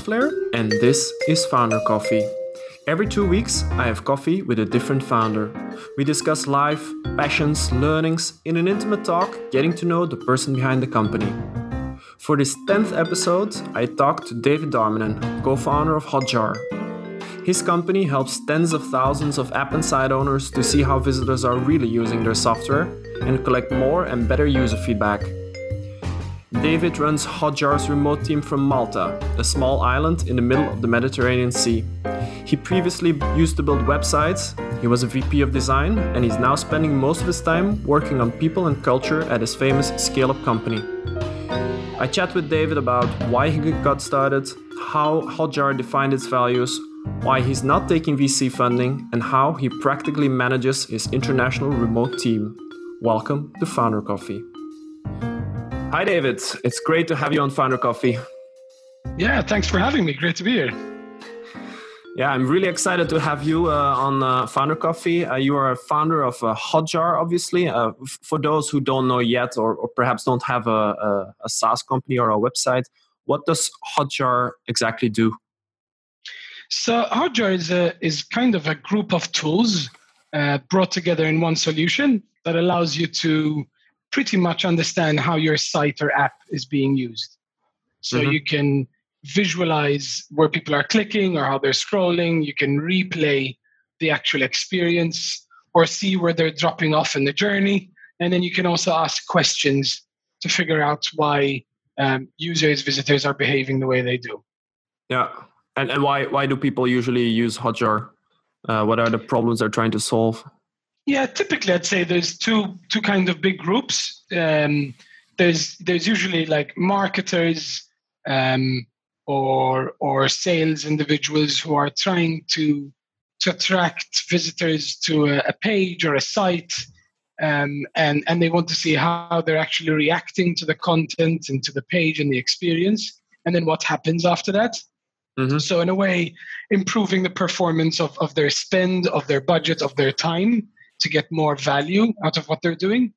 Flair, and this is Founder Coffee. Every two weeks, I have coffee with a different founder. We discuss life, passions, learnings in an intimate talk, getting to know the person behind the company. For this 10th episode, I talked to David Darmanin, co founder of Hotjar. His company helps tens of thousands of app and site owners to see how visitors are really using their software and collect more and better user feedback. David runs Hotjar's remote team from Malta, a small island in the middle of the Mediterranean Sea. He previously used to build websites, he was a VP of design, and he's now spending most of his time working on people and culture at his famous scale up company. I chat with David about why he got started, how Hotjar defined its values, why he's not taking VC funding, and how he practically manages his international remote team. Welcome to Founder Coffee. Hi, David. It's great to have you on Founder Coffee. Yeah, thanks for having me. Great to be here. Yeah, I'm really excited to have you uh, on uh, Founder Coffee. Uh, you are a founder of uh, Hotjar, obviously. Uh, for those who don't know yet, or, or perhaps don't have a, a, a, SaaS company or a website, what does Hotjar exactly do? So Hotjar is a, is kind of a group of tools uh, brought together in one solution that allows you to pretty much understand how your site or app is being used. So mm-hmm. you can visualize where people are clicking or how they're scrolling. You can replay the actual experience or see where they're dropping off in the journey. And then you can also ask questions to figure out why um, users, visitors are behaving the way they do. Yeah. And, and why, why do people usually use Hotjar? Uh, what are the problems they're trying to solve? Yeah, typically I'd say there's two two kind of big groups. Um, there's there's usually like marketers um, or or sales individuals who are trying to to attract visitors to a, a page or a site, um, and and they want to see how they're actually reacting to the content and to the page and the experience, and then what happens after that. Mm-hmm. So in a way, improving the performance of, of their spend, of their budget, of their time, to get more value out of what they're doing.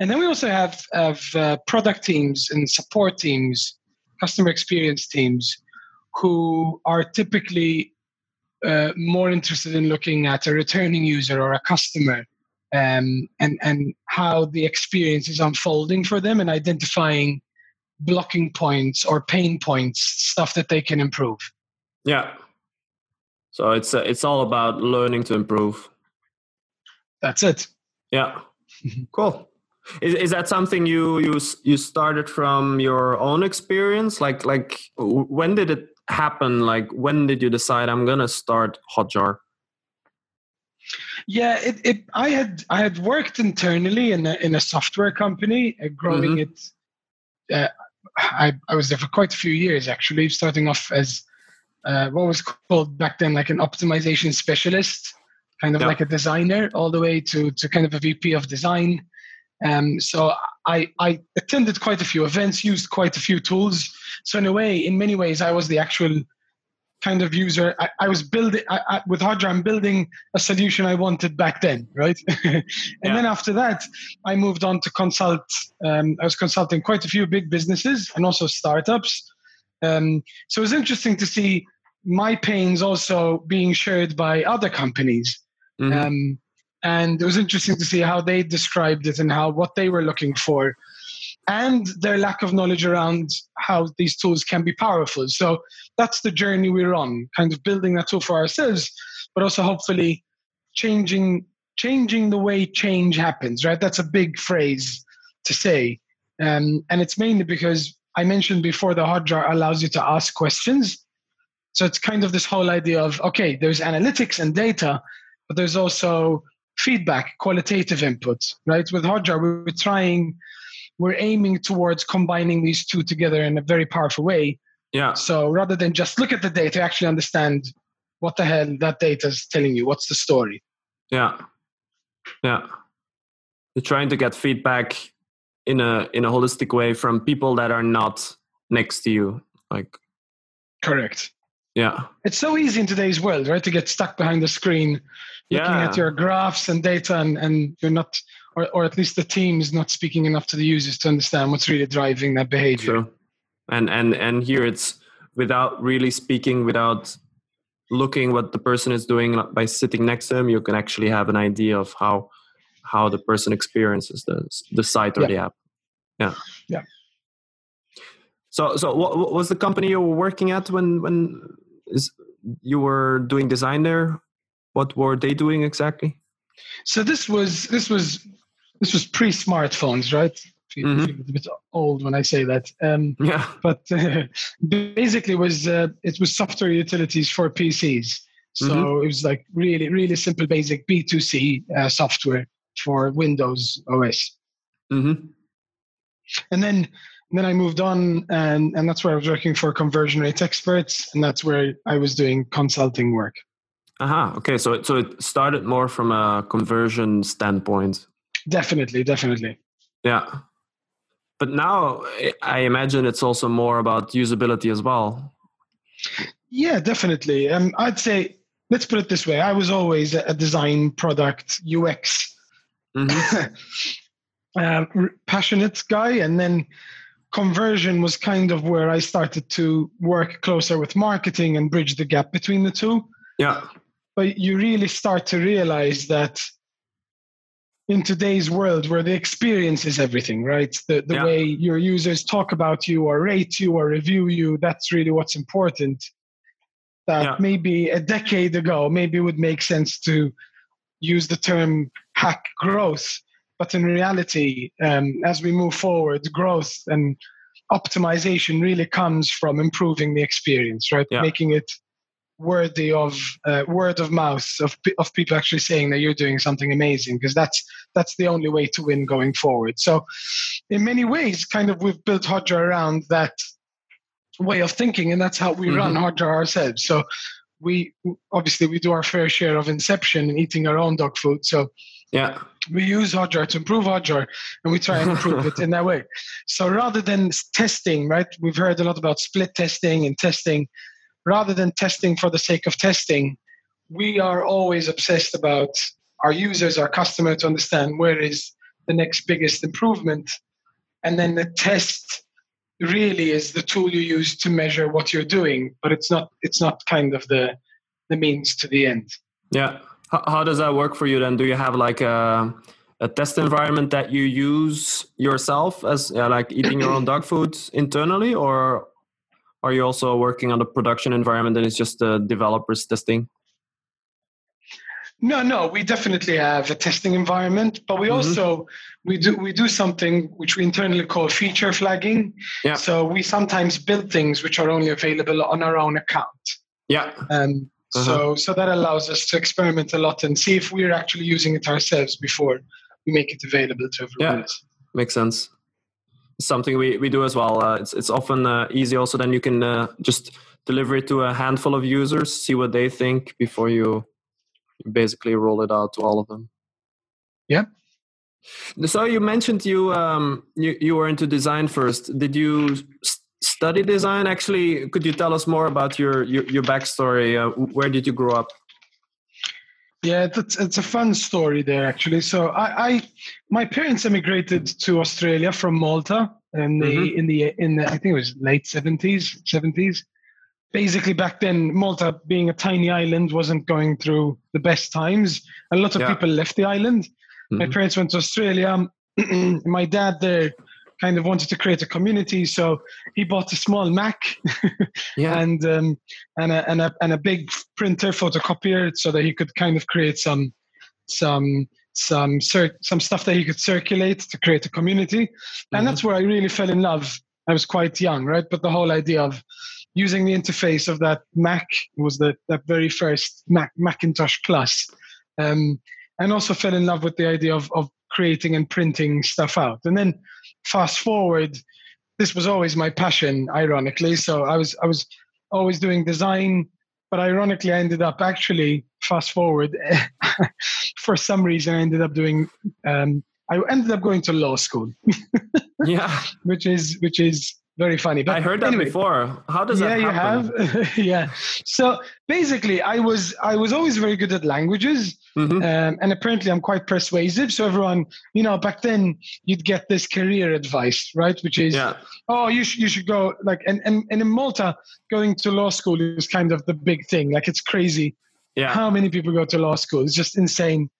And then we also have, have uh, product teams and support teams, customer experience teams, who are typically uh, more interested in looking at a returning user or a customer um, and, and how the experience is unfolding for them and identifying blocking points or pain points, stuff that they can improve. Yeah. So it's uh, it's all about learning to improve that's it. Yeah. cool. Is, is that something you you you started from your own experience? Like like when did it happen? Like when did you decide I'm gonna start Hotjar? Yeah, it, it I had I had worked internally in a, in a software company, uh, growing mm-hmm. it. Uh, I I was there for quite a few years actually, starting off as uh, what was called back then like an optimization specialist kind of yeah. like a designer all the way to, to kind of a VP of design. Um, so I, I attended quite a few events, used quite a few tools. So in a way, in many ways, I was the actual kind of user. I, I was building I, I, with Hotjar. I'm building a solution I wanted back then, right? and yeah. then after that, I moved on to consult. Um, I was consulting quite a few big businesses and also startups. Um, so it was interesting to see my pains also being shared by other companies. Mm-hmm. Um, and it was interesting to see how they described it and how what they were looking for and their lack of knowledge around how these tools can be powerful. So that's the journey we're on kind of building that tool for ourselves but also hopefully changing changing the way change happens right? That's a big phrase to say. Um, and it's mainly because i mentioned before the hotjar allows you to ask questions. So it's kind of this whole idea of okay there's analytics and data but there's also feedback, qualitative input, right? With Hotjar, we're trying, we're aiming towards combining these two together in a very powerful way. Yeah. So rather than just look at the data, actually understand what the hell that data is telling you. What's the story? Yeah. Yeah. You're trying to get feedback in a in a holistic way from people that are not next to you. Like Correct. Yeah. It's so easy in today's world, right? To get stuck behind the screen looking yeah. at your graphs and data and, and you're not or, or at least the team is not speaking enough to the users to understand what's really driving that behavior True. and and and here it's without really speaking, without looking what the person is doing by sitting next to them, you can actually have an idea of how how the person experiences the the site or yeah. the app. Yeah. Yeah. So so what, what was the company you were working at when when is you were doing design there? What were they doing exactly? So this was this was this was pre smartphones, right? Mm-hmm. a bit old when I say that. Um, yeah. But uh, basically, was uh, it was software utilities for PCs. So mm-hmm. it was like really, really simple, basic B2C uh, software for Windows OS. Mm-hmm. And then, then I moved on, and and that's where I was working for conversion rate experts, and that's where I was doing consulting work. Aha. Uh-huh. Okay. So so it started more from a conversion standpoint. Definitely, definitely. Yeah. But now I imagine it's also more about usability as well. Yeah, definitely. Um, I'd say let's put it this way: I was always a design, product, UX, mm-hmm. uh, passionate guy, and then conversion was kind of where I started to work closer with marketing and bridge the gap between the two. Yeah. But you really start to realize that in today's world where the experience is everything, right? The, the yeah. way your users talk about you or rate you or review you, that's really what's important. That yeah. maybe a decade ago, maybe it would make sense to use the term hack growth. But in reality, um, as we move forward, growth and optimization really comes from improving the experience, right? Yeah. Making it worthy of uh, word of mouth of of people actually saying that you're doing something amazing because that's that's the only way to win going forward. So, in many ways, kind of we've built Hotjar around that way of thinking, and that's how we mm-hmm. run Hotjar ourselves. So, we obviously we do our fair share of inception and eating our own dog food. So, yeah. We use Hotjar to improve Hotjar and we try and improve it in that way. So rather than testing, right? We've heard a lot about split testing and testing rather than testing for the sake of testing, we are always obsessed about our users, our customer to understand where is the next biggest improvement. And then the test really is the tool you use to measure what you're doing, but it's not it's not kind of the the means to the end. Yeah. How, how does that work for you then? Do you have like a a test environment that you use yourself as uh, like eating your own dog food internally or are you also working on the production environment and it's just the developers testing? No, no, we definitely have a testing environment, but we mm-hmm. also we do we do something which we internally call feature flagging. Yeah. So we sometimes build things which are only available on our own account. Yeah. Um, uh-huh. So so that allows us to experiment a lot and see if we're actually using it ourselves before we make it available to everyone. Yeah, makes sense something we, we do as well. Uh, it's it's often uh, easy. Also, then you can uh, just deliver it to a handful of users, see what they think before you basically roll it out to all of them. Yeah. So you mentioned you um, you you were into design first. Did you study design? Actually, could you tell us more about your your, your backstory? Uh, where did you grow up? Yeah, it's, it's a fun story there actually. So I, I my parents immigrated to Australia from Malta in the mm-hmm. in the in the I think it was late seventies seventies. Basically, back then Malta, being a tiny island, wasn't going through the best times. A lot of yeah. people left the island. Mm-hmm. My parents went to Australia. my dad there kind of wanted to create a community, so he bought a small Mac yeah. and um, and a, and a and a big printer photocopier so that he could kind of create some some some cir- some stuff that he could circulate to create a community, mm-hmm. and that's where I really fell in love. I was quite young, right? But the whole idea of using the interface of that Mac was the that very first Mac Macintosh Plus, um, and also fell in love with the idea of of creating and printing stuff out. And then fast forward, this was always my passion, ironically. So I was I was always doing design, but ironically, I ended up actually fast forward. for some reason, I ended up doing. Um, I ended up going to law school. yeah, which is which is very funny. But I heard that anyway, before. How does yeah, that happen? Yeah, you have. yeah. So basically, I was I was always very good at languages, mm-hmm. um, and apparently I'm quite persuasive. So everyone, you know, back then you'd get this career advice, right? Which is, yeah. oh, you should you should go like, and, and and in Malta, going to law school is kind of the big thing. Like it's crazy. Yeah. How many people go to law school? It's just insane.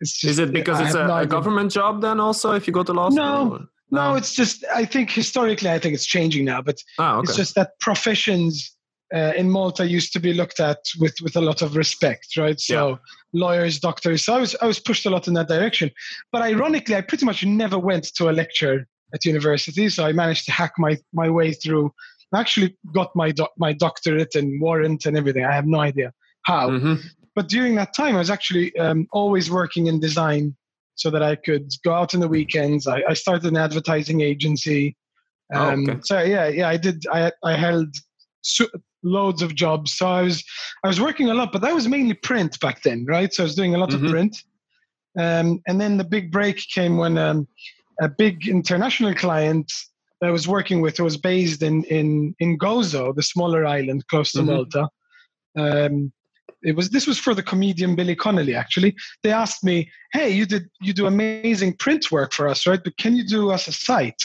It's just, is it because it's a, no a government job then also if you go to law school? No. No, it's just I think historically I think it's changing now, but oh, okay. it's just that professions uh, in Malta used to be looked at with with a lot of respect, right? So yeah. lawyers, doctors. So I was I was pushed a lot in that direction. But ironically, I pretty much never went to a lecture at university, so I managed to hack my my way through. I actually got my doc, my doctorate and warrant and everything. I have no idea how. Mm-hmm. But during that time, I was actually um, always working in design so that I could go out in the weekends. I, I started an advertising agency. Um, oh, okay. So yeah, yeah, I did. I I held loads of jobs. So I was I was working a lot, but that was mainly print back then, right? So I was doing a lot mm-hmm. of print. Um, and then the big break came when um, a big international client that I was working with was based in in in Gozo, the smaller island close to mm-hmm. Malta. Um, it was this was for the comedian Billy Connolly actually. They asked me, "Hey, you did you do amazing print work for us, right? But can you do us a site?"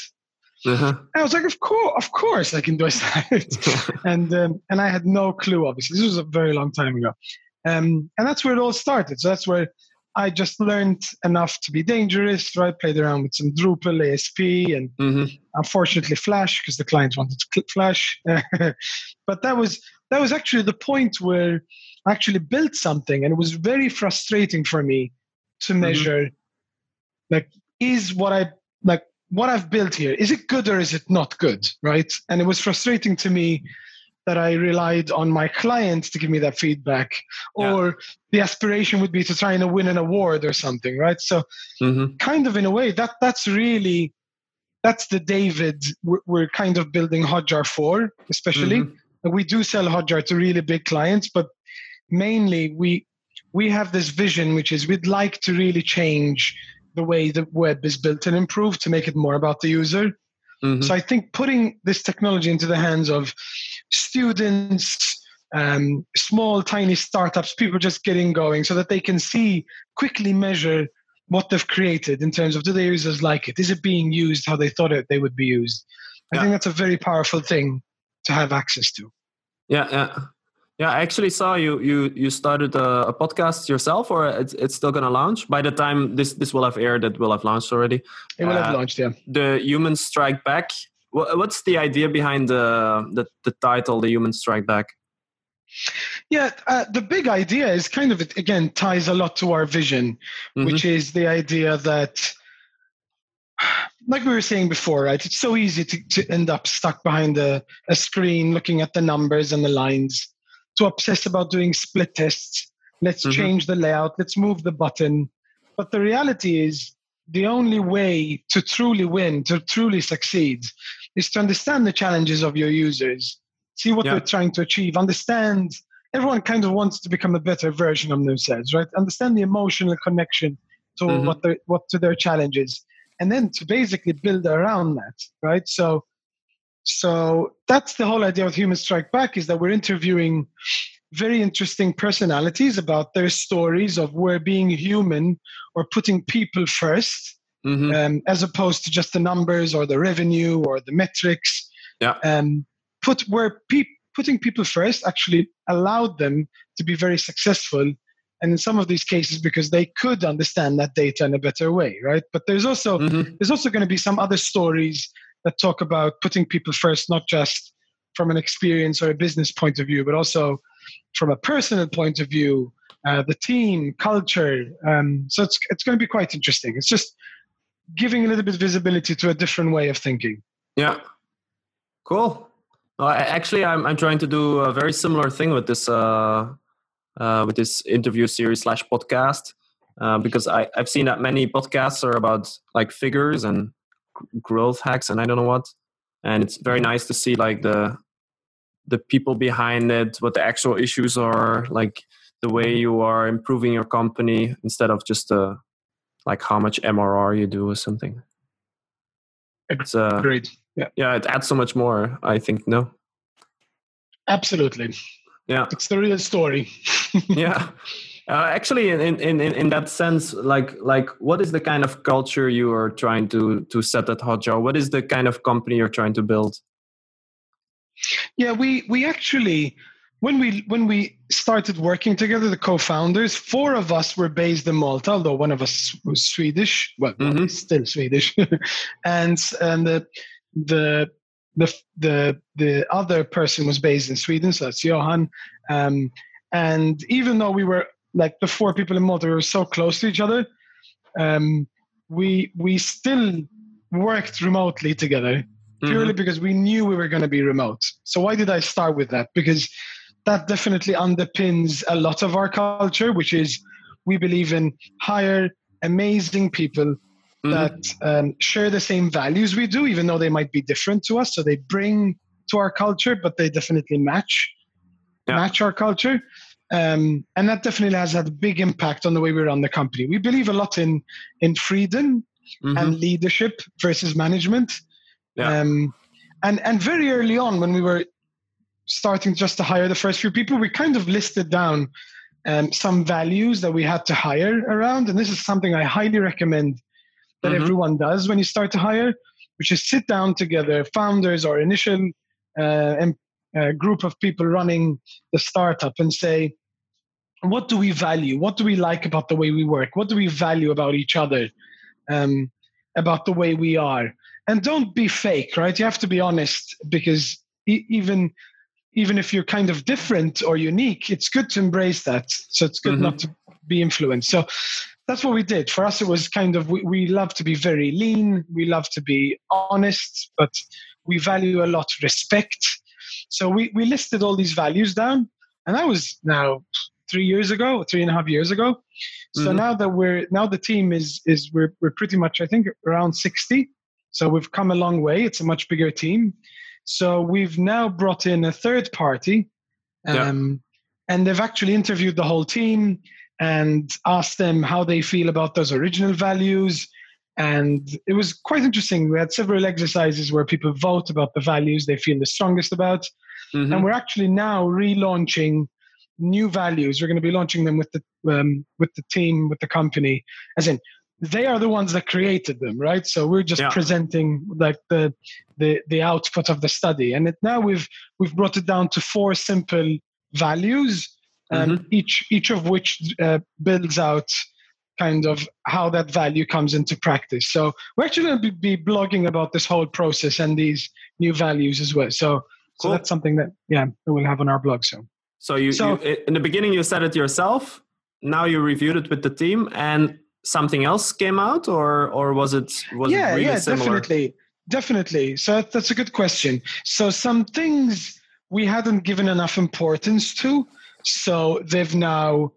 Uh-huh. I was like, "Of course, of course, I can do a site." and um, and I had no clue. Obviously, this was a very long time ago, um, and that's where it all started. So that's where I just learned enough to be dangerous. Right, played around with some Drupal, ASP, and mm-hmm. unfortunately Flash because the client wanted to click Flash. but that was that was actually the point where I actually built something and it was very frustrating for me to mm-hmm. measure mm-hmm. like is what i like what i've built here is it good or is it not good right and it was frustrating to me that i relied on my clients to give me that feedback or yeah. the aspiration would be to try and win an award or something right so mm-hmm. kind of in a way that that's really that's the david we're, we're kind of building hotjar for especially mm-hmm. We do sell hotjar to really big clients but mainly we we have this vision which is we'd like to really change the way the web is built and improved to make it more about the user mm-hmm. so i think putting this technology into the hands of students um, small tiny startups people just getting going so that they can see quickly measure what they've created in terms of do their users like it is it being used how they thought it they would be used i yeah. think that's a very powerful thing to have access to yeah yeah yeah, I actually saw you you you started a, a podcast yourself, or it's it's still gonna launch by the time this this will have aired. It will have launched already. It will uh, have launched, yeah. The Humans Strike Back. What's the idea behind the the, the title, The Humans Strike Back? Yeah, uh, the big idea is kind of again ties a lot to our vision, mm-hmm. which is the idea that like we were saying before, right? It's so easy to, to end up stuck behind a, a screen looking at the numbers and the lines to obsess about doing split tests. Let's mm-hmm. change the layout. Let's move the button. But the reality is, the only way to truly win, to truly succeed, is to understand the challenges of your users, see what yeah. they're trying to achieve, understand. Everyone kind of wants to become a better version of themselves, right? Understand the emotional connection to mm-hmm. what what to their challenges, and then to basically build around that, right? So so that's the whole idea of Human Strike Back is that we're interviewing very interesting personalities about their stories of where being human or putting people 1st mm-hmm. um, as opposed to just the numbers or the revenue or the metrics. Yeah. Um, put where pe- putting people first actually allowed them to be very successful and in some of these cases because they could understand that data in a better way right but there's also mm-hmm. there's also going to be some other stories that talk about putting people first, not just from an experience or a business point of view, but also from a personal point of view, uh, the team, culture. Um, so it's, it's going to be quite interesting. It's just giving a little bit of visibility to a different way of thinking. Yeah. Cool. Well, actually, I'm, I'm trying to do a very similar thing with this uh, uh, with this interview series slash podcast uh, because I, I've seen that many podcasts are about like figures and growth hacks and I don't know what. And it's very nice to see like the the people behind it, what the actual issues are, like the way you are improving your company instead of just uh, like how much MRR you do or something. It's uh, great. yeah yeah it adds so much more i think no absolutely yeah. It's the real story. Yeah. Uh, actually in, in in in that sense like like what is the kind of culture you are trying to to set at hotjar? What is the kind of company you're trying to build? Yeah we we actually when we when we started working together the co-founders four of us were based in malta although one of us was swedish. Well mm-hmm. still swedish. And and the the the the the other person was based in sweden so that's johan. Um, and even though we were like the four people in malta we were so close to each other um, we we still worked remotely together purely mm-hmm. because we knew we were going to be remote. So why did i start with that? Because that definitely underpins a lot of our culture, which is we believe in hire amazing people mm-hmm. that um, share the same values we do, even though they might be different to us. So they bring to our culture, but they definitely match yeah. match our culture. Um, and that definitely has had a big impact on the way we run the company. We believe a lot in in freedom mm-hmm. and leadership versus management. Yeah. Um, and and very early on, when we were starting just to hire the first few people, we kind of listed down um, some values that we had to hire around. And this is something I highly recommend that mm-hmm. everyone does when you start to hire, which is sit down together, founders or initial uh, and, uh, group of people running the startup and say, what do we value? What do we like about the way we work? What do we value about each other? Um, about the way we are? And don't be fake, right? You have to be honest because e- even even if you're kind of different or unique, it's good to embrace that. So it's good mm-hmm. not to be influenced. So that's what we did. For us, it was kind of we, we love to be very lean, we love to be honest, but we value a lot respect. So we, we listed all these values down, and that was now three years ago, three and a half years ago. So mm-hmm. now that we're now the team is is we're we're pretty much I think around sixty. So we've come a long way. It's a much bigger team. So we've now brought in a third party, um, yeah. and they've actually interviewed the whole team and asked them how they feel about those original values. And it was quite interesting. We had several exercises where people vote about the values they feel the strongest about. Mm-hmm. And we're actually now relaunching new values. We're going to be launching them with the um, with the team, with the company. As in, they are the ones that created them right so we're just yeah. presenting like the, the the output of the study and it, now we've we've brought it down to four simple values and mm-hmm. each each of which uh, builds out kind of how that value comes into practice so we're actually going to be blogging about this whole process and these new values as well so cool. so that's something that yeah we'll have on our blog so so you, so you in the beginning you said it yourself now you reviewed it with the team and something else came out, or or was it was yeah, it really yeah, similar? definitely, definitely. So that's a good question. So some things we hadn't given enough importance to, so they've now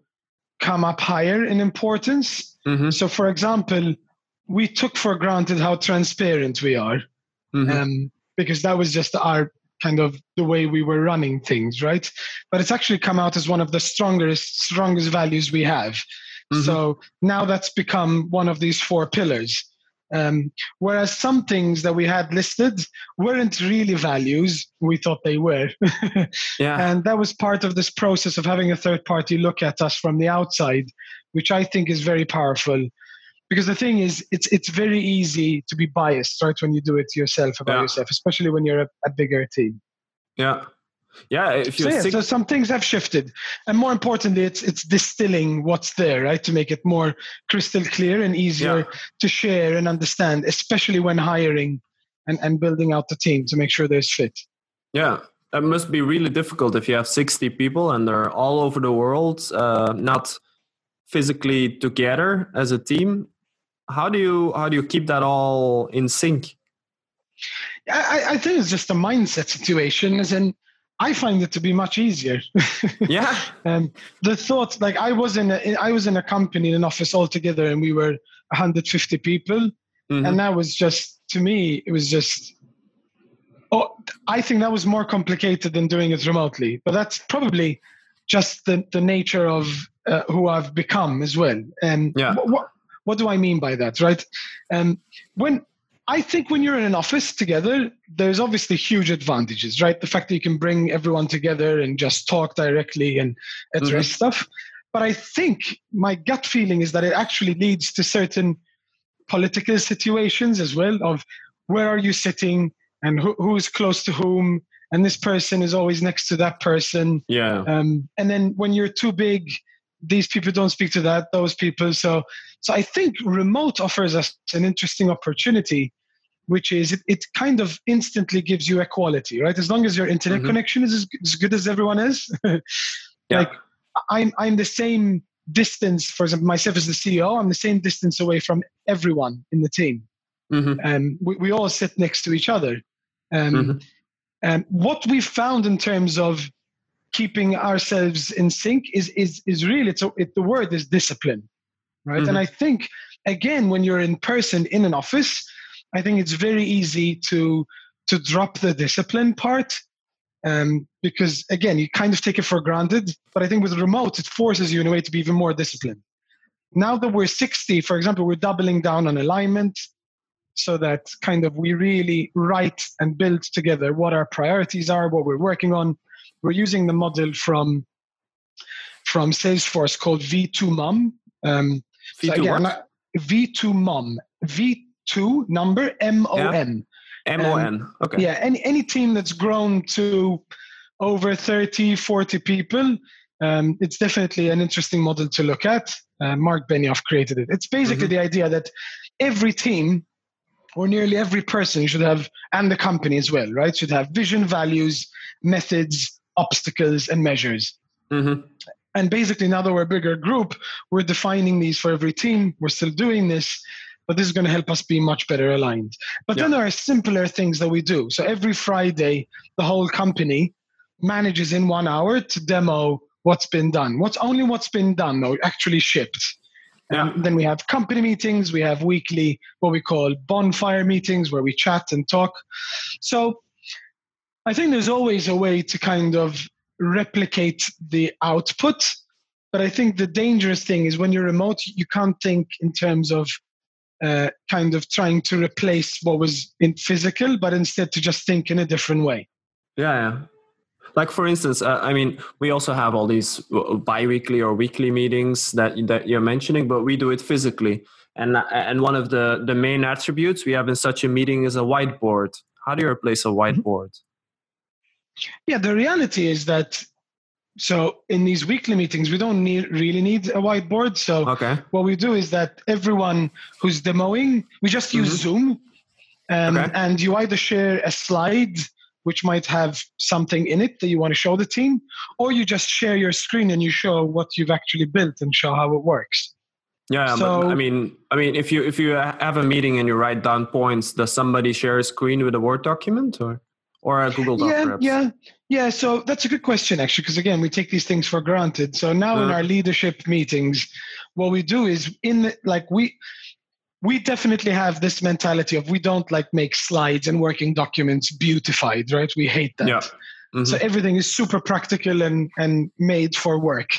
come up higher in importance. Mm-hmm. So, for example, we took for granted how transparent we are, mm-hmm. um, because that was just our kind of the way we were running things, right? But it's actually come out as one of the strongest strongest values we have. Mm-hmm. So now that's become one of these four pillars. Um, whereas some things that we had listed weren't really values, we thought they were. yeah. And that was part of this process of having a third party look at us from the outside, which I think is very powerful. Because the thing is, it's it's very easy to be biased, right, when you do it yourself about yeah. yourself, especially when you're a, a bigger team. Yeah, yeah if you so, yeah, so some things have shifted. And more importantly it's it's distilling what's there right? To make it more crystal clear and easier yeah. to share and understand especially when hiring and, and building out the team to make sure there's fit. Yeah that must be really difficult if you have 60 people and they're all over the world uh, not physically together as a team. How do you how do you keep that all in sync? I, I think it's just a mindset situation as in I find it to be much easier. yeah. um, the thought, like I was in a, I was in a company, in an office altogether, and we were 150 people, mm-hmm. and that was just to me, it was just. Oh, I think that was more complicated than doing it remotely, but that's probably just the the nature of uh, who I've become as well. And yeah. what what do I mean by that, right? Um, when I think when you're in an office together, there's obviously huge advantages, right? The fact that you can bring everyone together and just talk directly and address mm-hmm. stuff. But I think my gut feeling is that it actually leads to certain political situations as well of where are you sitting and who, who's close to whom and this person is always next to that person yeah um, and then when you're too big these people don't speak to that those people so so i think remote offers us an interesting opportunity which is it, it kind of instantly gives you equality right as long as your internet mm-hmm. connection is as, as, good as everyone is yeah. like i'm i'm the same distance for example myself as the ceo i'm the same distance away from everyone in the team mm-hmm. and we, we all sit next to each other um, mm-hmm. and what we've found in terms of keeping ourselves in sync is is is really it's a, it, the word is discipline right mm-hmm. and i think again when you're in person in an office i think it's very easy to to drop the discipline part um, because again you kind of take it for granted but i think with remote it forces you in a way to be even more disciplined now that we're 60 for example we're doubling down on alignment so that kind of we really write and build together what our priorities are what we're working on we're using the model from from Salesforce called V2MOM. Um, V2 so again, what? V2MOM. V2 number M O N. M O N. Okay. Yeah, any any team that's grown to over 30, 40 people, um, it's definitely an interesting model to look at. Uh, Mark Benioff created it. It's basically mm-hmm. the idea that every team or nearly every person should have, and the company as well, right, should have vision, values, methods, obstacles and measures. Mm-hmm. And basically, now that we're a bigger group, we're defining these for every team. We're still doing this, but this is going to help us be much better aligned. But yeah. then there are simpler things that we do. So every Friday, the whole company manages in one hour to demo what's been done. What's only what's been done, though, actually shipped. Yeah. And then we have company meetings. We have weekly, what we call bonfire meetings, where we chat and talk. So I think there's always a way to kind of replicate the output. But I think the dangerous thing is when you're remote, you can't think in terms of uh, kind of trying to replace what was in physical, but instead to just think in a different way. Yeah, yeah. Like for instance, uh, I mean, we also have all these biweekly or weekly meetings that that you're mentioning, but we do it physically. And and one of the the main attributes we have in such a meeting is a whiteboard. How do you replace a mm-hmm. whiteboard? Yeah, the reality is that so in these weekly meetings, we don't need really need a whiteboard. So okay. what we do is that everyone who's demoing, we just use mm-hmm. Zoom, um, okay. and you either share a slide which might have something in it that you want to show the team, or you just share your screen and you show what you've actually built and show how it works. Yeah, so, but I mean, I mean, if you if you have a meeting and you write down points, does somebody share a screen with a Word document or? or a Google Doc? Yeah, perhaps? yeah, yeah. So that's a good question, actually, because again, we take these things for granted. So now in our leadership meetings, what we do is in the, like we we definitely have this mentality of we don't like make slides and working documents beautified, right? We hate that. Yeah. Mm-hmm. So everything is super practical and and made for work.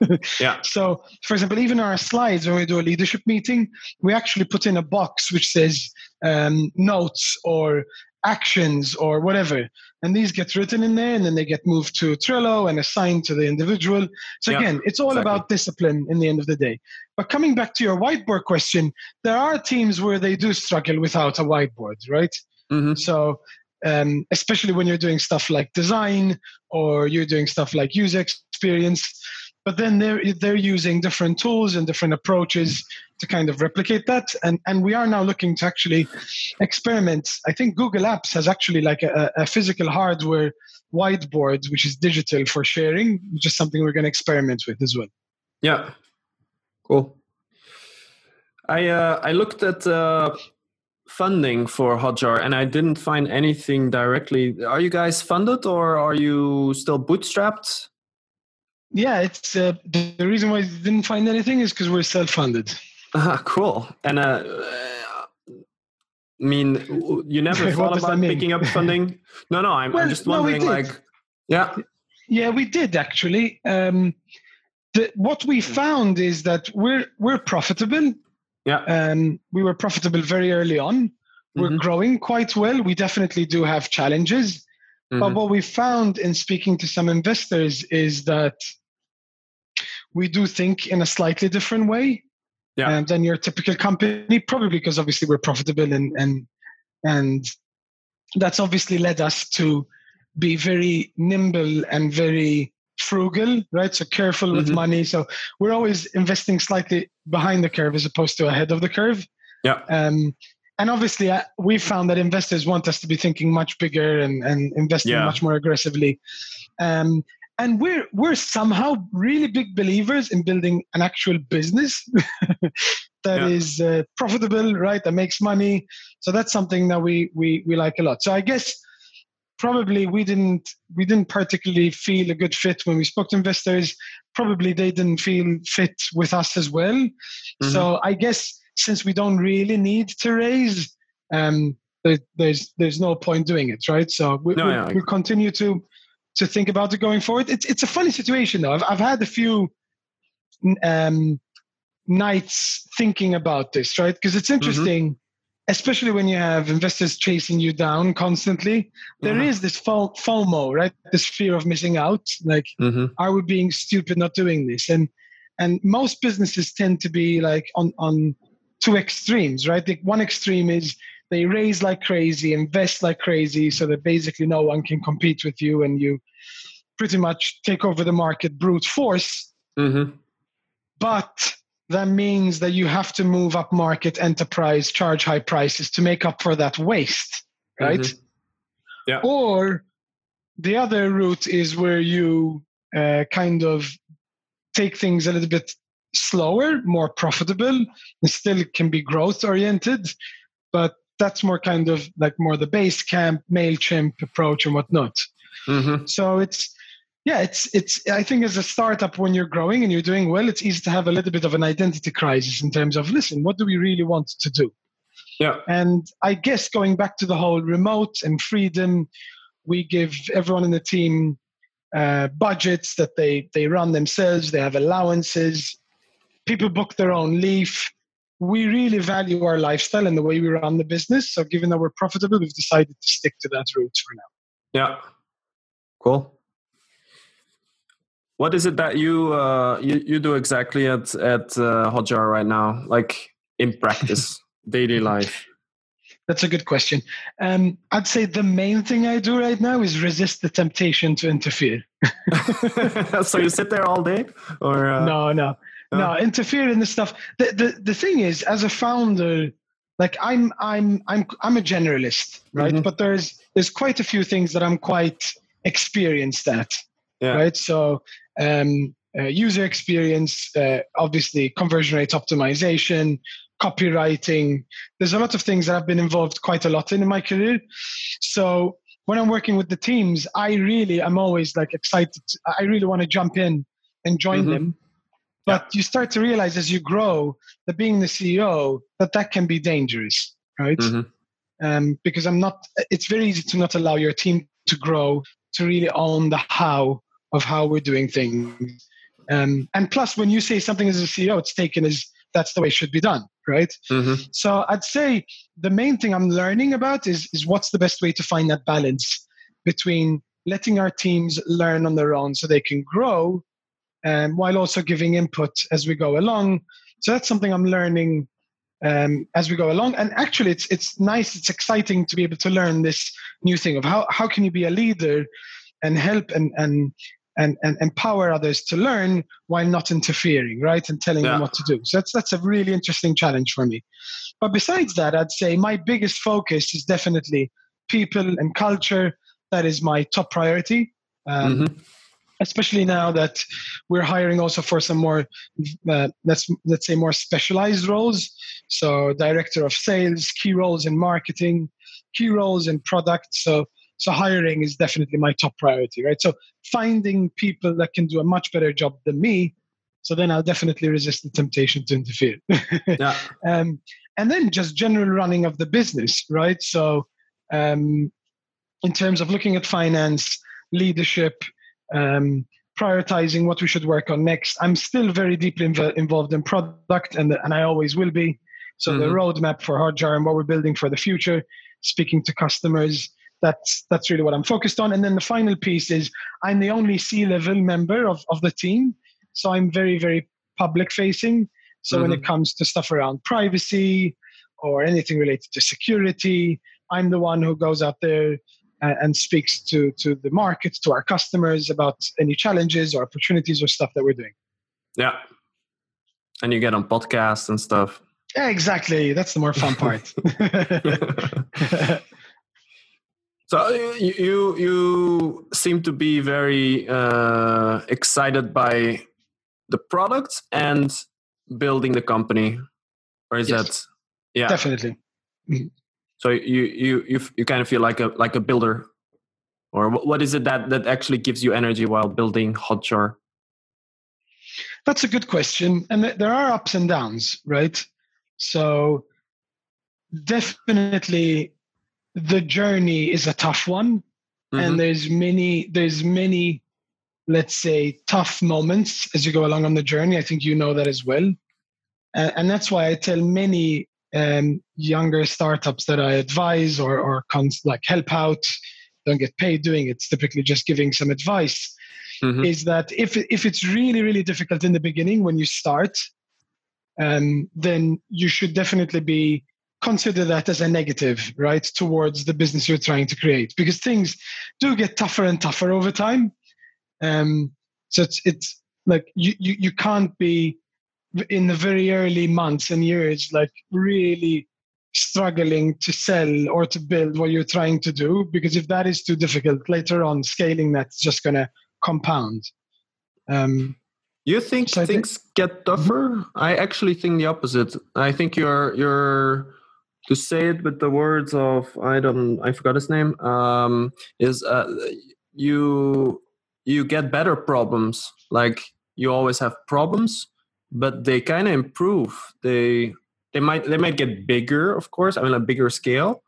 yeah. So, for example, even our slides when we do a leadership meeting, we actually put in a box which says um, notes or actions or whatever. And these get written in there and then they get moved to Trello and assigned to the individual. So yeah, again, it's all exactly. about discipline in the end of the day. But coming back to your whiteboard question, there are teams where they do struggle without a whiteboard, right? Mm-hmm. So um, especially when you're doing stuff like design or you're doing stuff like user experience, but then they're they're using different tools and different approaches to kind of replicate that. And and we are now looking to actually experiment. I think google apps has actually like a, a physical hardware whiteboard which is digital for sharing which is something we're going to experiment with as well. Yeah. Cool. I uh, i looked at uh funding for hotjar and i didn't find anything directly. Are you guys funded or are you still bootstrapped yeah, it's uh, the reason why I didn't find anything is because we're self-funded. Uh, cool. And uh, I mean, you never thought about picking up funding? No, no. I'm, well, I'm just wondering. No, like, yeah, yeah, we did actually. Um, the, what we found is that we're we're profitable. Yeah. Um, we were profitable very early on. we're mm-hmm. growing quite well. We definitely do have challenges. Mm-hmm. But what we found in speaking to some investors is that we do think in a slightly different way yeah. um, than your typical company, probably because obviously we're profitable and and and that's obviously led us to be very nimble and very frugal, right? So careful with mm-hmm. money. So we're always investing slightly behind the curve as opposed to ahead of the curve. Yeah. Um, and obviously, uh, we found that investors want us to be thinking much bigger and, and investing yeah. much more aggressively. Um, and we're we're somehow really big believers in building an actual business that yeah. is uh, profitable, right? That makes money. So that's something that we we we like a lot. So I guess probably we didn't we didn't particularly feel a good fit when we spoke to investors. Probably they didn't feel fit with us as well. Mm-hmm. So I guess since we don't really need to raise, um, there, there's there's no point doing it, right? So we, no, we, we continue to to think about it going forward. It's it's a funny situation though. I've I've had a few um, nights thinking about this, right? Because it's mm-hmm. interesting. Mm-hmm especially when you have investors chasing you down constantly There mm-hmm. is this fomo right this fear of missing out like mm-hmm. are we being stupid not doing this and and most businesses tend to be like on on two extremes right the one extreme is they raise like crazy invest like crazy so that basically no one can compete with you and you pretty much take over the market brute force mm-hmm. but that means that you have to move up market enterprise, charge high prices to make up for that waste, right? Mm-hmm. Yeah. Or the other route is where you uh, kind of take things a little bit slower, more profitable, and still can be growth oriented, but that's more kind of like more the Basecamp, Mailchimp approach and whatnot. Mm-hmm. So it's yeah, it's it's. I think as a startup, when you're growing and you're doing well, it's easy to have a little bit of an identity crisis in terms of listen, what do we really want to do? Yeah. And I guess going back to the whole remote and freedom, we give everyone in the team uh, budgets that they they run themselves. They have allowances. People book their own leave. We really value our lifestyle and the way we run the business. So, given that we're profitable, we've decided to stick to that route for now. Yeah. Cool. What is it that you uh, you, you do exactly at at uh, Hotjar right now, like in practice, daily life? That's a good question. Um, I'd say the main thing I do right now is resist the temptation to interfere. so you sit there all day, or uh, no, no, no, interfere in the stuff. The, the the thing is, as a founder, like I'm I'm I'm I'm a generalist, right? Mm-hmm. But there's there's quite a few things that I'm quite experienced at, yeah. right? So um, uh, user experience, uh, obviously conversion rate optimization, copywriting. There's a lot of things that I've been involved quite a lot in in my career. So when I'm working with the teams, I really I'm always like excited. To, I really want to jump in and join mm-hmm. them. But yeah. you start to realize as you grow that being the CEO that that can be dangerous, right? Mm-hmm. Um, because I'm not. It's very easy to not allow your team to grow to really own the how of how we're doing things. Um, and plus, when you say something as a CEO, it's taken as that's the way it should be done, right? Mm-hmm. So I'd say the main thing I'm learning about is is what's the best way to find that balance between letting our teams learn on their own so they can grow, um, while also giving input as we go along. So that's something I'm learning um, as we go along. And actually, it's it's nice, it's exciting to be able to learn this new thing of how how can you be a leader and help and and and, and empower others to learn while not interfering, right? And telling yeah. them what to do. So that's that's a really interesting challenge for me. But besides that, I'd say my biggest focus is definitely people and culture. That is my top priority. Um, mm-hmm. Especially now that we're hiring also for some more, uh, let's let's say more specialized roles. So director of sales, key roles in marketing, key roles in product. So so hiring is definitely my top priority, right? So finding people that can do a much better job than me. So then I'll definitely resist the temptation to interfere. yeah. Um, and then just general running of the business, right? So um, in terms of looking at finance, leadership, um, prioritizing what we should work on next. I'm still very deeply inv- involved in product, and and I always will be. So mm-hmm. the roadmap for Hotjar and what we're building for the future, speaking to customers. That's that's really what I'm focused on. And then the final piece is I'm the only C-level member of, of the team. So I'm very, very public facing. So mm-hmm. when it mm-hmm. comes to stuff around privacy or anything related to security, I'm the one who goes out there and, and speaks to to the market, to our customers about any challenges or opportunities or stuff that we're doing. Yeah. And you get on podcasts and stuff. Yeah, exactly. That's the more fun part. so you you seem to be very uh, excited by the product and building the company, or is yes. that yeah definitely. So you you you you kind of feel like a like a builder, or what is it that that actually gives you energy while building Hotjar? That's a good question, and there are ups and downs, right? So definitely the journey is a tough one mm-hmm. and there's many there's many let's say tough moments as you go along on the journey i think you know that as well and, and that's why i tell many um, younger startups that i advise or or cons- like help out don't get paid doing it it's typically just giving some advice mm-hmm. is that if if it's really really difficult in the beginning when you start um, then you should definitely be consider that as a negative, right, towards the business you're trying to create, because things do get tougher and tougher over time. Um, so it's it's like you, you you can't be in the very early months and years like really struggling to sell or to build what you're trying to do because if that is too difficult later on scaling that's just going to compound um, you think so things think, get tougher? I actually think the opposite. I think you're you're to say it with the words of I don't I forgot his name um, is uh, you you get better problems like you always have problems but they kind of improve they they might they might get bigger of course I mean a bigger scale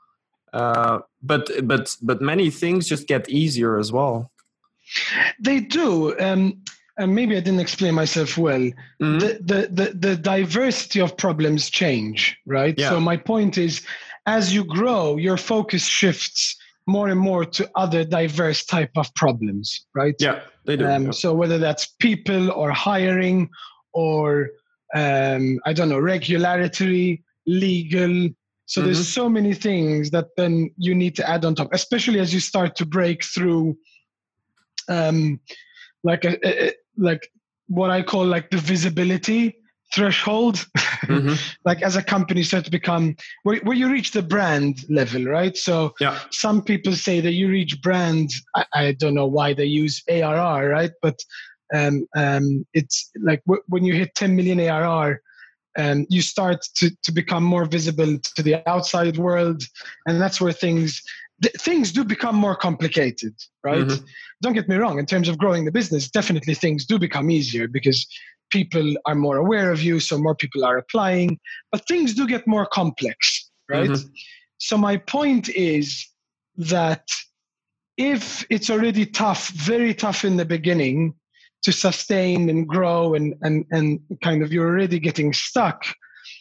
uh, but but but many things just get easier as well they do um, and maybe I didn't explain myself well. Mm-hmm. The, the, the the diversity of problems change, right? Yeah. So my point is, as you grow, your focus shifts more and more to other diverse type of problems, right? Yeah, they do. Um, yeah. So whether that's people or hiring or um, I don't know regulatory, legal. So mm-hmm. there's so many things that then you need to add on top, especially as you start to break through. Um, like a, a, like what I call like the visibility threshold. Mm-hmm. like as a company start to become where, where you reach the brand level, right? So yeah. some people say that you reach brand. I, I don't know why they use ARR, right? But um, um, it's like w- when you hit 10 million ARR, um, you start to, to become more visible to the outside world, and that's where things th- things do become more complicated, right? Mm-hmm. Don't get me wrong, in terms of growing the business, definitely things do become easier because people are more aware of you, so more people are applying, but things do get more complex, right? Mm-hmm. So, my point is that if it's already tough, very tough in the beginning to sustain and grow and, and, and kind of you're already getting stuck,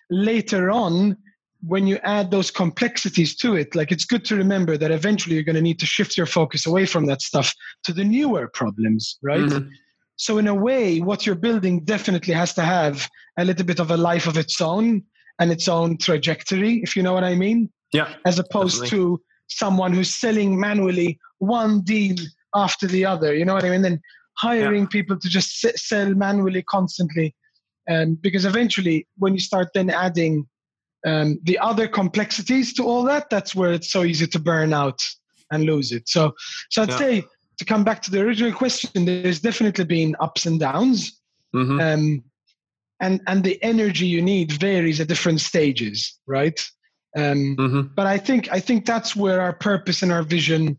later on, when you add those complexities to it, like it's good to remember that eventually you're going to need to shift your focus away from that stuff to the newer problems, right? Mm-hmm. So, in a way, what you're building definitely has to have a little bit of a life of its own and its own trajectory, if you know what I mean. Yeah. As opposed definitely. to someone who's selling manually one deal after the other, you know what I mean? Then hiring yeah. people to just sell manually constantly. And because eventually, when you start then adding um, the other complexities to all that, that's where it's so easy to burn out and lose it. So, so I'd yeah. say to come back to the original question, there's definitely been ups and downs, mm-hmm. um, and and the energy you need varies at different stages, right? Um, mm-hmm. But I think I think that's where our purpose and our vision,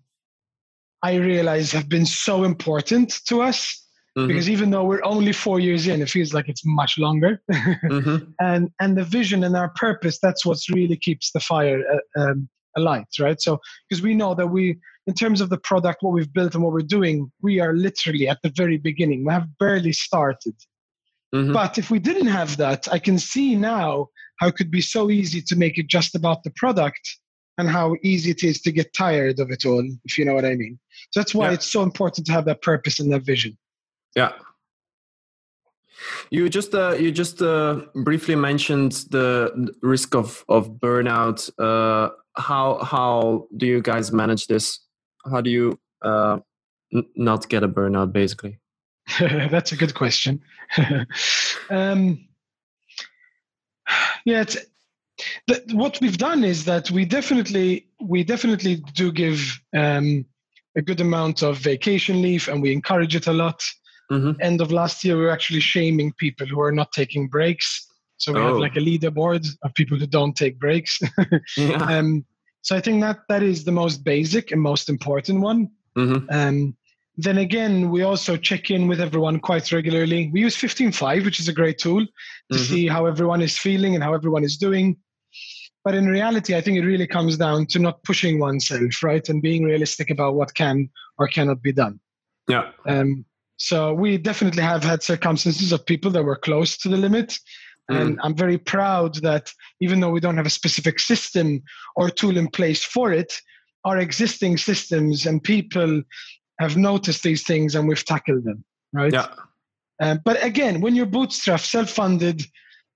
I realize, have been so important to us Mm-hmm. Because even though we're only four years in, it feels like it's much longer. mm-hmm. And and the vision and our purpose, that's what really keeps the fire uh, um, alight, right? So because we know that we, in terms of the product, what we've built and what we're doing, we are literally at the very beginning. We have barely started. Mm-hmm. But if we didn't have that, I can see now how it could be so easy to make it just about the product and how easy it is to get tired of it all, if you know what I mean. So that's why yeah. it's so important to have that purpose and that vision. Yeah. You just uh, you just uh, briefly mentioned the risk of of burnout. Uh, how how do you guys manage this? How do you uh, n- not get a burnout, basically? That's a good question. um, yeah, the, what we've done is that we definitely we definitely do give um, a good amount of vacation leave, and we encourage it a lot. Mm-hmm. End of last year, we were actually shaming people who are not taking breaks. So we oh. have like a leaderboard of people who don't take breaks. yeah. um, so I think that that is the most basic and most important one. Mm-hmm. Um, then again, we also check in with everyone quite regularly. We use 15Five, which is a great tool to mm-hmm. see how everyone is feeling and how everyone is doing. But in reality, I think it really comes down to not pushing oneself, right? And being realistic about what can or cannot be done. Yeah. Um, so we definitely have had circumstances of people that were close to the limit. Mm. And I'm very proud that even though we don't have a specific system or tool in place for it, our existing systems and people have noticed these things and we've tackled them, right? Yeah. Um, but again, when you're bootstrap, self-funded,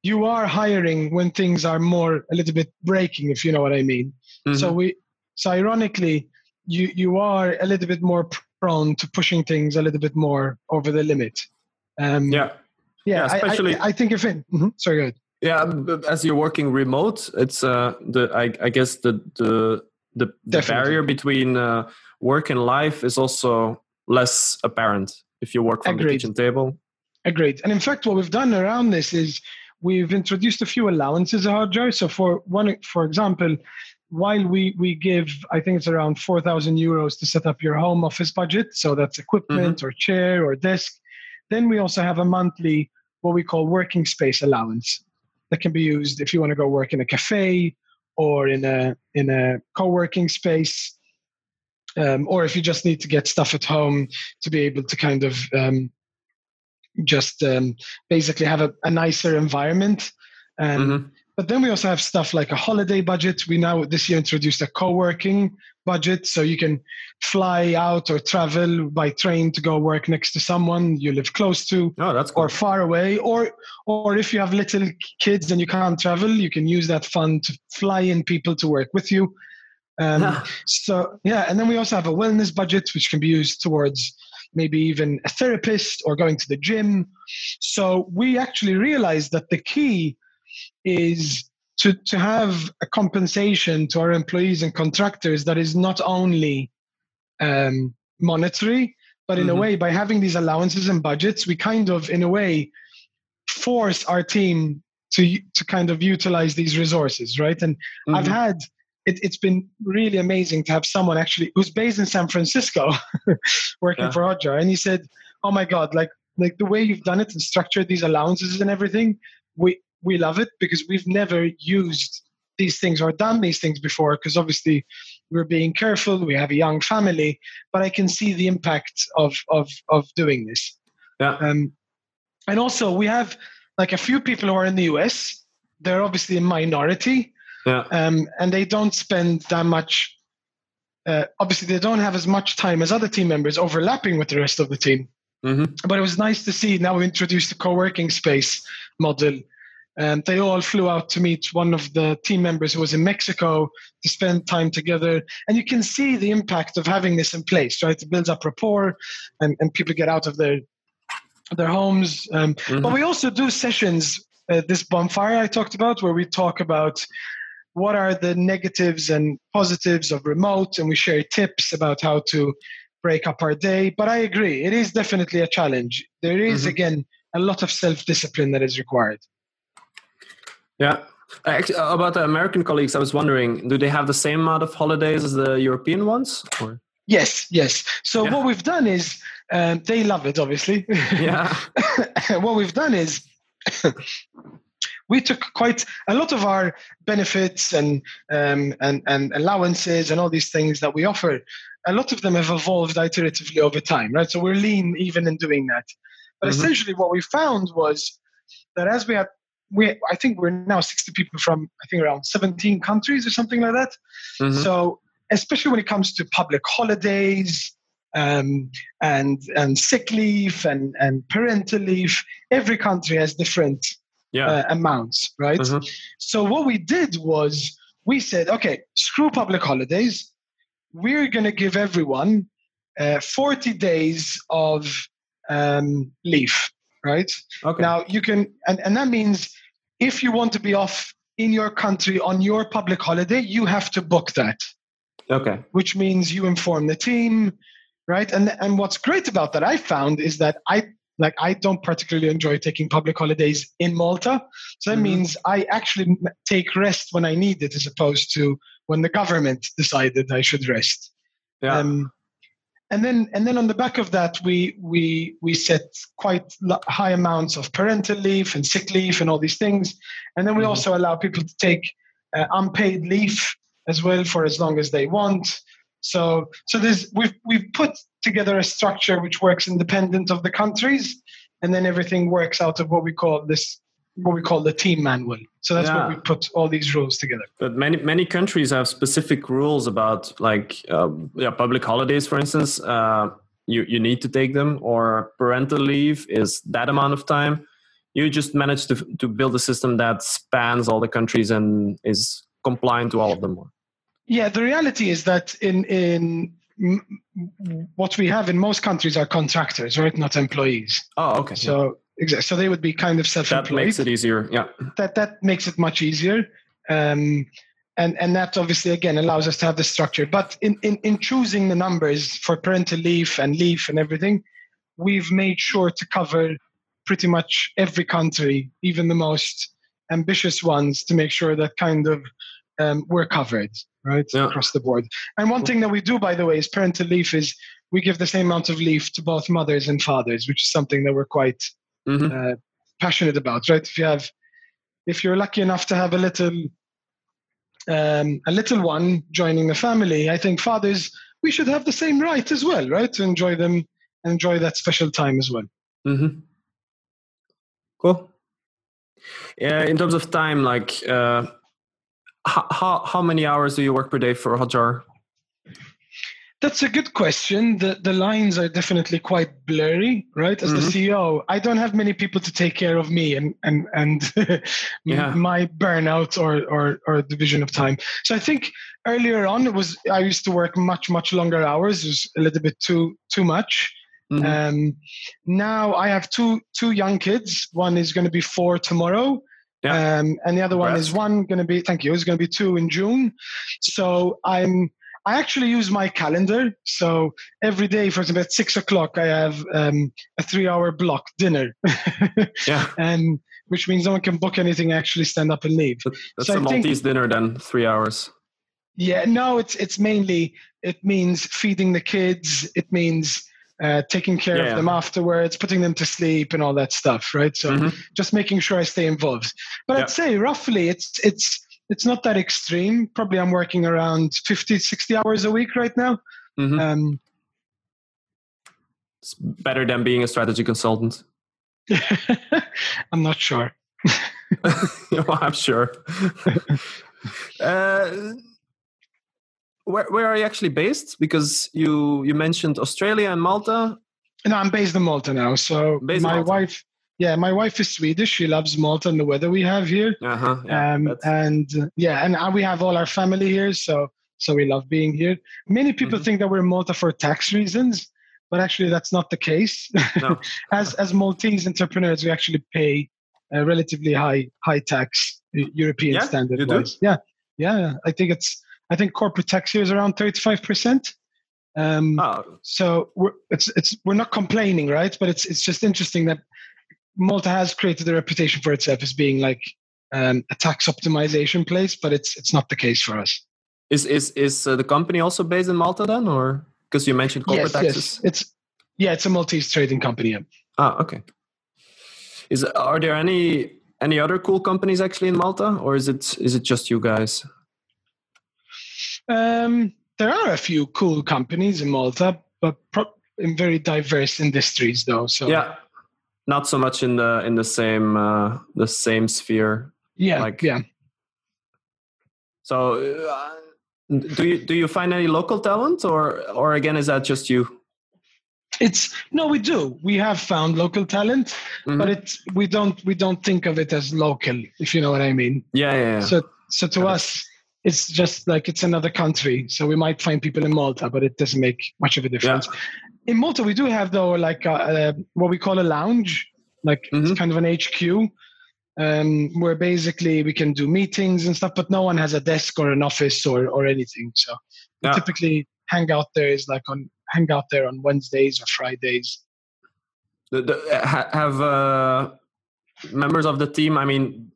you are hiring when things are more a little bit breaking, if you know what I mean. Mm-hmm. So we, so ironically, you you are a little bit more prone to pushing things a little bit more over the limit. Um, yeah. Yeah, yeah especially. I, I, I, think if it. Mm-hmm, sorry, good. Yeah, as you're working remote, it's uh the I, I guess the the the, the barrier between uh, work and life is also less apparent if you work from Agreed. the kitchen table. Agreed. And in fact, what we've done around this is we've introduced a few allowances at Hotjar. So for one, for example, while we we give, I think it's around four thousand euros to set up your home office budget. So that's equipment mm-hmm. or chair or desk. Then we also have a monthly what we call working space allowance that can be used if you want to go work in a cafe or in a in a co-working space um, or if you just need to get stuff at home to be able to kind of um, just um, basically have a, a, nicer environment. Um, mm-hmm. But then we also have stuff like a holiday budget. We now this year introduced a co-working budget, so you can fly out or travel by train to go work next to someone you live close to, oh, that's cool. or far away, or or if you have little kids and you can't travel, you can use that fund to fly in people to work with you. Um, so yeah, and then we also have a wellness budget which can be used towards maybe even a therapist or going to the gym. So we actually realized that the key is to, to have a compensation to our employees and contractors that is not only um, monetary, but in mm-hmm. a way, by having these allowances and budgets, we kind of, in a way, force our team to to kind of utilize these resources, right? And mm-hmm. I've had it, has been really amazing to have someone actually who's based in San Francisco working yeah. for Hotjar, and he said, "Oh my God, like like the way you've done it and structured these allowances and everything, we we love it because we've never used these things or done these things before because obviously we're being careful we have a young family but i can see the impact of of of doing this. Yeah. Um, and also we have like a few people who are in the us they're obviously a minority yeah. um, and they don't spend that much uh, obviously they don't have as much time as other team members overlapping with the rest of the team mm-hmm. but it was nice to see now we introduced the co-working space model and they all flew out to meet one of the team members who was in Mexico to spend time together. And you can see the impact of having this in place, right? It builds up rapport and, and people get out of their their homes. Um, mm-hmm. But we also do sessions, uh, this bonfire I talked about, where we talk about what are the negatives and positives of remote, and we share tips about how to break up our day. But I agree, it is definitely a challenge. There is, mm-hmm. again, a lot of self discipline that is required. Yeah. Actually, uh, about the American colleagues, I was wondering, do they have the same amount of holidays as the European ones? Or? Yes, yes. So yeah. what we've done is um, they love it, obviously. Yeah. what we've done is we took quite a lot of our benefits and um, and and allowances and all these things that we offer. A lot of them have evolved iteratively over time, right? So we're lean even in doing that. But mm-hmm. essentially, what we found was that as we had we I think we're now 60 people from I think around 17 countries or something like that. Mm-hmm. So especially when it comes to public holidays um, and and sick leave and and parental leave, every country has different yeah. uh, amounts, right? Mm-hmm. So what we did was we said, okay, screw public holidays. We're going to give everyone uh, 40 days of um, leave, right? Okay. Now you can, and, and that means if you want to be off in your country on your public holiday, you have to book that. Okay. Which means you inform the team, right? And and what's great about that I found is that I like I don't particularly enjoy taking public holidays in Malta. So that mm-hmm. means I actually take rest when I need it, as opposed to when the government decided I should rest. Yeah. Um, and then and then on the back of that we we we set quite high amounts of parental leave and sick leave and all these things and then we mm-hmm. also allow people to take uh, unpaid leave as well for as long as they want so so there's we've we've put together a structure which works independent of the countries and then everything works out of what we call this what we call the team manual. So that's yeah. where we put all these rules together. But many many countries have specific rules about like um, yeah public holidays, for instance. Uh, you you need to take them, or parental leave is that amount of time. You just managed to to build a system that spans all the countries and is compliant to all of them. Yeah, the reality is that in in what we have in most countries are contractors, right? Not employees. Oh, okay. So Exactly. So they would be kind of self-employed. That makes it easier. Yeah. That that makes it much easier. Um, and and that obviously again allows us to have the structure. But in, in, in choosing the numbers for parental leave and leave and everything, we've made sure to cover pretty much every country, even the most ambitious ones, to make sure that kind of um, we're covered right yeah. across the board. And one thing that we do, by the way, is parental leave is we give the same amount of leave to both mothers and fathers, which is something that we're quite mm-hmm. uh, passionate about, right? If you have, if you're lucky enough to have a little, um, a little one joining the family, I think fathers we should have the same right as well, right? To enjoy them, enjoy that special time as well. Mm-hmm. Cool. Yeah, in terms of time, like uh, how, how how many hours do you work per day for Hotjar? That's a good question. The the lines are definitely quite blurry, right? As mm-hmm. the CEO, I don't have many people to take care of me and and and yeah. my burnout or, or or division of time. So I think earlier on it was I used to work much much longer hours. It was a little bit too too much. Mm-hmm. Um, now I have two two young kids. One is going to be four tomorrow. Yeah. Um, and the other Congrats. one is one going to be thank you. Is going to be two in June. So I'm I actually use my calendar. So every day, for example, at six o'clock, I have um, a three-hour block dinner. yeah. And which means no one can book anything. Actually, stand up and leave. That's so a Maltese think, dinner then, three hours. Yeah. No, it's it's mainly it means feeding the kids. It means uh, taking care yeah, of them afterwards, putting them to sleep, and all that stuff. Right. So mm-hmm. just making sure I stay involved. But yeah. I'd say roughly, it's it's it's not that extreme. Probably I'm working around 50, 60 hours a week right now. Mm-hmm. Um, it's better than being a strategy consultant. I'm not sure. well, I'm sure. uh, where where are you actually based? Because you you mentioned Australia and Malta. No, I'm based in Malta now. So based my wife yeah, my wife is Swedish. She loves Malta and the weather we have here. Uh-huh, yeah, um, and uh, yeah, and uh, we have all our family here, so so we love being here. Many people mm-hmm. think that we're Malta for tax reasons, but actually that's not the case. No. as as Maltese entrepreneurs, we actually pay a relatively high high tax European yeah, standard wise. Yeah, yeah. I think it's I think corporate tax here is around thirty five percent. Um, oh. So we're, it's it's we're not complaining, right? But it's it's just interesting that Malta has created a reputation for itself as being like um, a tax optimization place, but it's it's not the case for us. Is is is uh, the company also based in Malta then, or because you mentioned corporate yes, taxes? Yes. It's yeah, it's a Maltese trading company. Yeah. Ah, okay. Is are there any any other cool companies actually in Malta, or is it is it just you guys? Um, there are a few cool companies in Malta, but pro- in very diverse industries, though. So yeah, not so much in the in the same uh, the same sphere. Yeah, Like- yeah. So, uh, do you do you find any local talent, or or again is that just you? It's no, we do. We have found local talent, Mhm. but it's we don't we don't think of it as local, if you know what I mean. yeah, yeah, yeah. So so to us, it's just like it's another country. So we might find people in Malta, but it doesn't make much of a difference. In Malta, we do have though like a, a, what we call a lounge, like Mhm. it's kind of an HQ, um, where basically we can do meetings and stuff, but no one has a desk or an office or or anything. So we Yeah. typically hang out there is like on hang out there on Wednesdays or Fridays. The- the- ha- have uh, members of the team? I mean,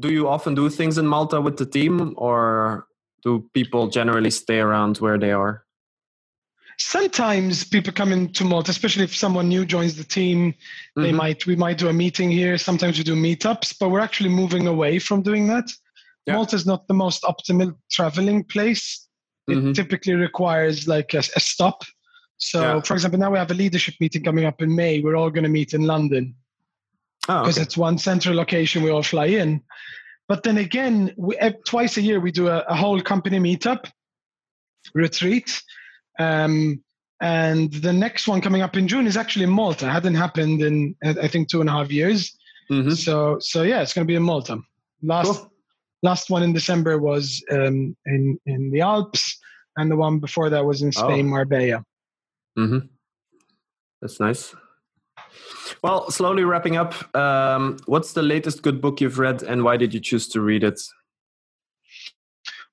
do you often do things in Malta with the team, or do people generally stay around where they are? sometimes people come into Malta, especially if someone new joins the team. They Mhm. might we might do a meeting here. Sometimes we do meetups, but we're actually moving away from doing that. Yeah. Malta is not the most optimal traveling place. It Mhm. typically requires like a, a stop. So, Yeah. for example, now we have a leadership meeting coming up in May. We're all going to meet in London Oh, because okay. it's one central location. We all fly in. But then again, we, twice a year we do a, a whole company meetup retreat. Um, and the next one coming up in June is actually in Malta. It hadn't happened in I think two and a half years. Mhm. So so yeah, it's going to be in Malta. Last Cool. last one in December was um, in in the Alps, and the one before that was in Spain, Oh. Marbella. hmm That's nice. Well, slowly wrapping up. Um, what's the latest good book you've read, and why did you choose to read it?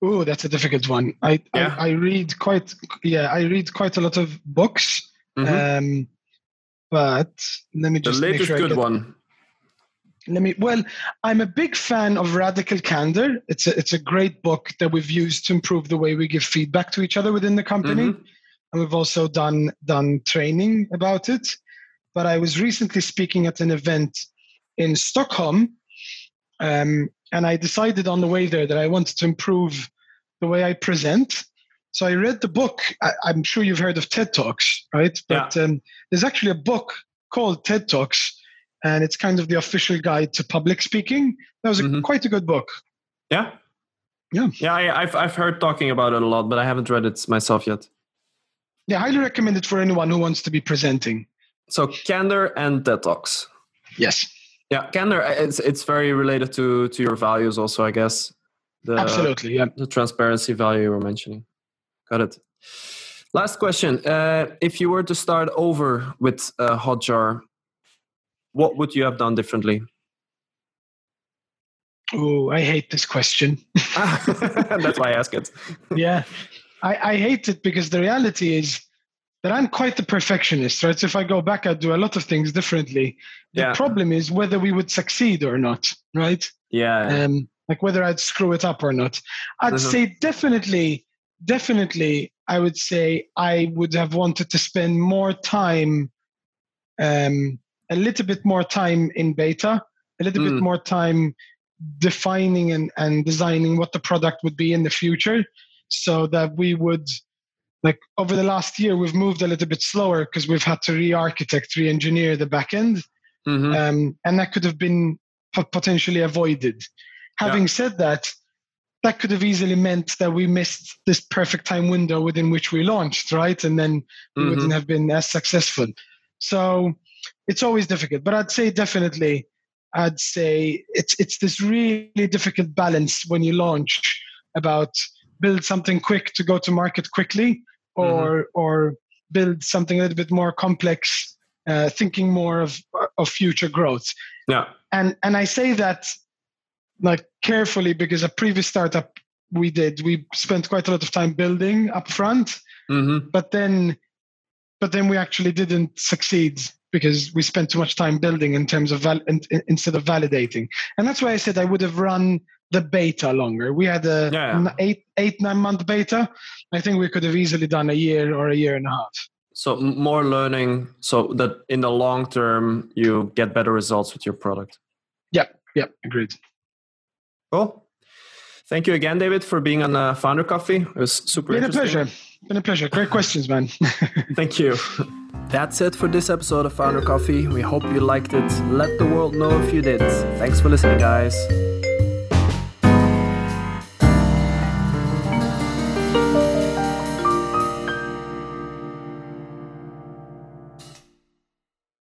Oh, that's a difficult one. I, Yeah. I I read quite yeah I read quite a lot of books. Mhm. Um, but let me the just make latest sure good get- one. Let me. Well, I'm a big fan of Radical Candor. It's a it's a great book that we've used to improve the way we give feedback to each other within the company, Mhm. and we've also done done training about it. But I was recently speaking at an event in Stockholm, um, and I decided on the way there that I wanted to improve the way I present. So I read the book. I, I'm sure you've heard of TED Talks, right? But um, there's actually a book called TED Talks, and it's kind of the official guide to public speaking. That was a, Mhm. quite a good book. Yeah. Yeah. Yeah, I, I've I've heard talking about it a lot, but I haven't read it myself yet. Yeah, highly recommend it for anyone who wants to be presenting. So candor and TED Talks. Yes, Yeah, candor. uh, It's it's very related to to your values, also, I guess. The, absolutely. Yeah. the transparency value you were mentioning. Got it. Last question: uh, If you were to start over with uh, Hotjar, what would you have done differently? Oh, I hate this question. That's why I ask it. yeah, I, I hate it because the reality is that I'm quite the perfectionist, right? So if I go back, I'd do a lot of things differently. The Yeah. problem is whether we would succeed or not, right? Yeah. um, like whether I'd screw it up or not. I'd Mhm. say definitely, definitely, I would say I would have wanted to spend more time, um, a little bit more time in beta, a little bit Mm. more time defining and, and designing what the product would be in the future so that we would like over the last year we've moved a little bit slower because we've had to re-architect re-engineer the back end Mhm. um, and that could have been potentially avoided. Having said that, that could have easily meant that we missed this perfect time window within which we launched, right? And then we Mhm. wouldn't have been as successful. So it's always difficult, but I'd say definitely, I'd say it's it's this really difficult balance when you launch about build something quick to go to market quickly, or or build something a little bit more complex, uh, thinking more of of future growth. Yeah. And and I say that like carefully because a previous startup we did we spent quite a lot of time building up front Mhm. but then but then we actually didn't succeed because we spent too much time building in terms of val- in, in- instead of validating and that's why i said i would have run the beta longer we had a Yeah, eight eight nine month beta i think we could have easily done a year or a year and a half So more learning, so that in the long term you get better results with your product. Yeah. Yeah agreed Cool. Thank you again, David, for being on uh, Founder Coffee. It was super Been a pleasure. Been a pleasure. Great questions, man. Thank you. That's it for this episode of Founder Coffee. We hope you liked it. Let the world know if you did. Thanks for listening, guys.